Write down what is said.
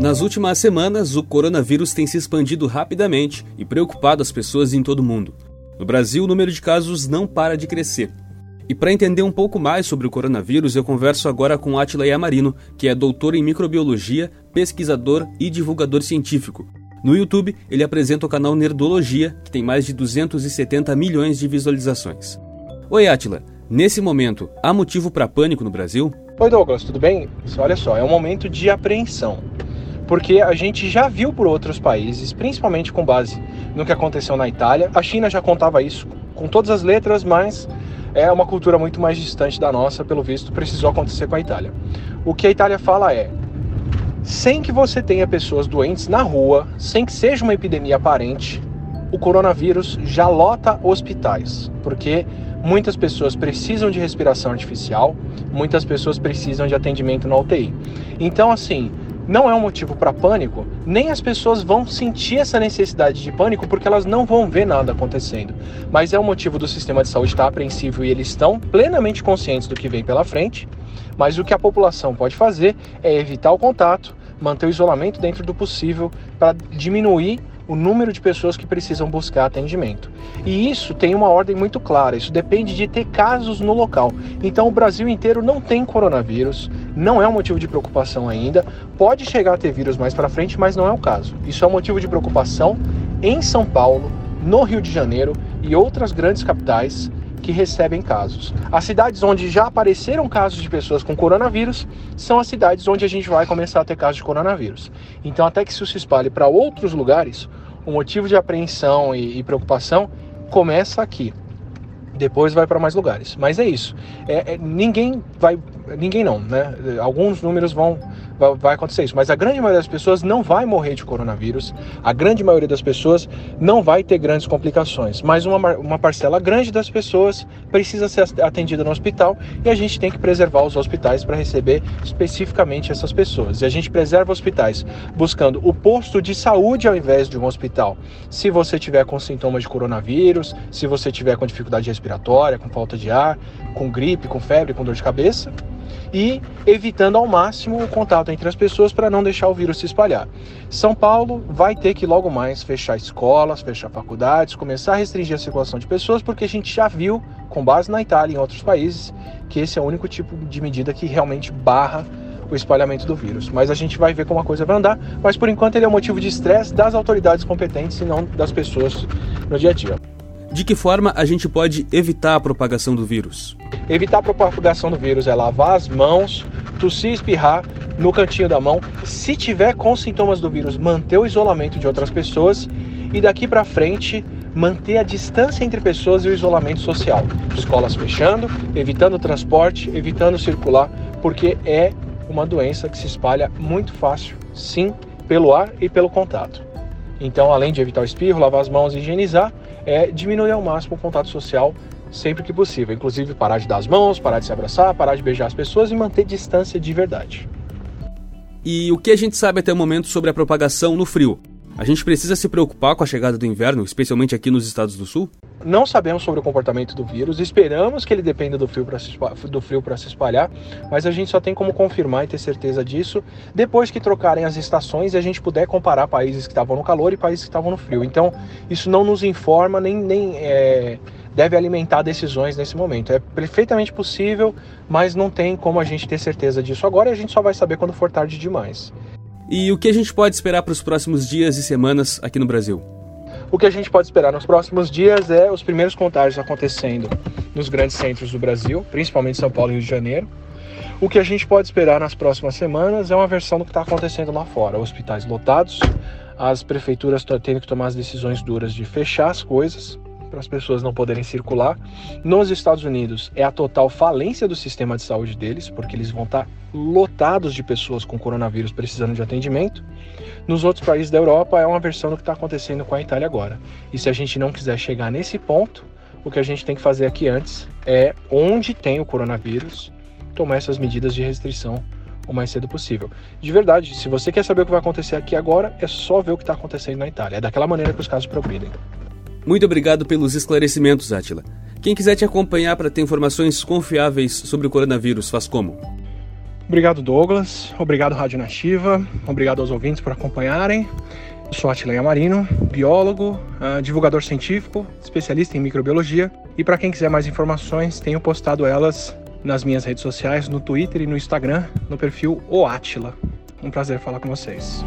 Nas últimas semanas, o coronavírus tem se expandido rapidamente e preocupado as pessoas em todo o mundo. No Brasil, o número de casos não para de crescer. E para entender um pouco mais sobre o coronavírus, eu converso agora com Atila Yamarino, que é doutor em microbiologia, pesquisador e divulgador científico. No YouTube, ele apresenta o canal Nerdologia, que tem mais de 270 milhões de visualizações. Oi, Atila. Nesse momento, há motivo para pânico no Brasil? Oi, Douglas, tudo bem? Olha só, é um momento de apreensão porque a gente já viu por outros países, principalmente com base no que aconteceu na Itália. A China já contava isso com todas as letras, mas é uma cultura muito mais distante da nossa, pelo visto, precisou acontecer com a Itália. O que a Itália fala é: sem que você tenha pessoas doentes na rua, sem que seja uma epidemia aparente, o coronavírus já lota hospitais, porque muitas pessoas precisam de respiração artificial, muitas pessoas precisam de atendimento na UTI. Então, assim, não é um motivo para pânico, nem as pessoas vão sentir essa necessidade de pânico porque elas não vão ver nada acontecendo. Mas é um motivo do sistema de saúde estar apreensivo e eles estão plenamente conscientes do que vem pela frente. Mas o que a população pode fazer é evitar o contato, manter o isolamento dentro do possível para diminuir o número de pessoas que precisam buscar atendimento. E isso tem uma ordem muito clara, isso depende de ter casos no local. Então o Brasil inteiro não tem coronavírus, não é um motivo de preocupação ainda. Pode chegar a ter vírus mais para frente, mas não é o caso. Isso é um motivo de preocupação em São Paulo, no Rio de Janeiro e outras grandes capitais que recebem casos. As cidades onde já apareceram casos de pessoas com coronavírus são as cidades onde a gente vai começar a ter casos de coronavírus. Então, até que isso se espalhe para outros lugares, o motivo de apreensão e, e preocupação começa aqui. Depois vai para mais lugares. Mas é isso. É, é, ninguém vai. Ninguém não, né? Alguns números vão vai, acontecer isso. Mas a grande maioria das pessoas não vai morrer de coronavírus, a grande maioria das pessoas não vai ter grandes complicações, mas uma, uma parcela grande das pessoas precisa ser atendida no hospital e a gente tem que preservar os hospitais para receber especificamente essas pessoas. E a gente preserva hospitais buscando o posto de saúde ao invés de um hospital. Se você tiver com sintomas de coronavírus, se você tiver com dificuldade respiratória, com falta de ar, com gripe, com febre, com dor de cabeça, e evitando ao máximo o contato entre as pessoas para não deixar o vírus se espalhar. São Paulo vai ter que logo mais fechar escolas, fechar faculdades, começar a restringir a circulação de pessoas, porque a gente já viu, com base na Itália e em outros países, que esse é o único tipo de medida que realmente barra o espalhamento do vírus. Mas a gente vai ver como a coisa vai andar, mas por enquanto ele é um motivo de estresse das autoridades competentes e não das pessoas no dia a dia. De que forma a gente pode evitar a propagação do vírus? Evitar a propagação do vírus é lavar as mãos, tossir e espirrar no cantinho da mão. Se tiver com sintomas do vírus, manter o isolamento de outras pessoas e daqui para frente manter a distância entre pessoas e o isolamento social. Escolas fechando, evitando transporte, evitando circular, porque é uma doença que se espalha muito fácil, sim, pelo ar e pelo contato. Então, além de evitar o espirro, lavar as mãos e higienizar, é diminuir ao máximo o contato social sempre que possível. Inclusive parar de dar as mãos, parar de se abraçar, parar de beijar as pessoas e manter distância de verdade. E o que a gente sabe até o momento sobre a propagação no frio? A gente precisa se preocupar com a chegada do inverno, especialmente aqui nos estados do sul? Não sabemos sobre o comportamento do vírus, esperamos que ele dependa do frio para se, se espalhar, mas a gente só tem como confirmar e ter certeza disso depois que trocarem as estações e a gente puder comparar países que estavam no calor e países que estavam no frio. Então, isso não nos informa nem, nem é, deve alimentar decisões nesse momento. É perfeitamente possível, mas não tem como a gente ter certeza disso agora e a gente só vai saber quando for tarde demais. E o que a gente pode esperar para os próximos dias e semanas aqui no Brasil? O que a gente pode esperar nos próximos dias é os primeiros contágios acontecendo nos grandes centros do Brasil, principalmente São Paulo e Rio de Janeiro. O que a gente pode esperar nas próximas semanas é uma versão do que está acontecendo lá fora: hospitais lotados, as prefeituras tendo que tomar as decisões duras de fechar as coisas, para as pessoas não poderem circular. Nos Estados Unidos é a total falência do sistema de saúde deles, porque eles vão estar lotados de pessoas com coronavírus precisando de atendimento. Nos outros países da Europa é uma versão do que está acontecendo com a Itália agora. E se a gente não quiser chegar nesse ponto, o que a gente tem que fazer aqui antes é, onde tem o coronavírus, tomar essas medidas de restrição o mais cedo possível. De verdade, se você quer saber o que vai acontecer aqui agora, é só ver o que está acontecendo na Itália. É daquela maneira que os casos progridem. Muito obrigado pelos esclarecimentos, Atila. Quem quiser te acompanhar para ter informações confiáveis sobre o coronavírus, faz como? Obrigado, Douglas. Obrigado, Rádio Nativa. Obrigado aos ouvintes por acompanharem. Eu sou Atileia Marino, biólogo, uh, divulgador científico, especialista em microbiologia. E para quem quiser mais informações, tenho postado elas nas minhas redes sociais, no Twitter e no Instagram, no perfil O Atila. Um prazer falar com vocês.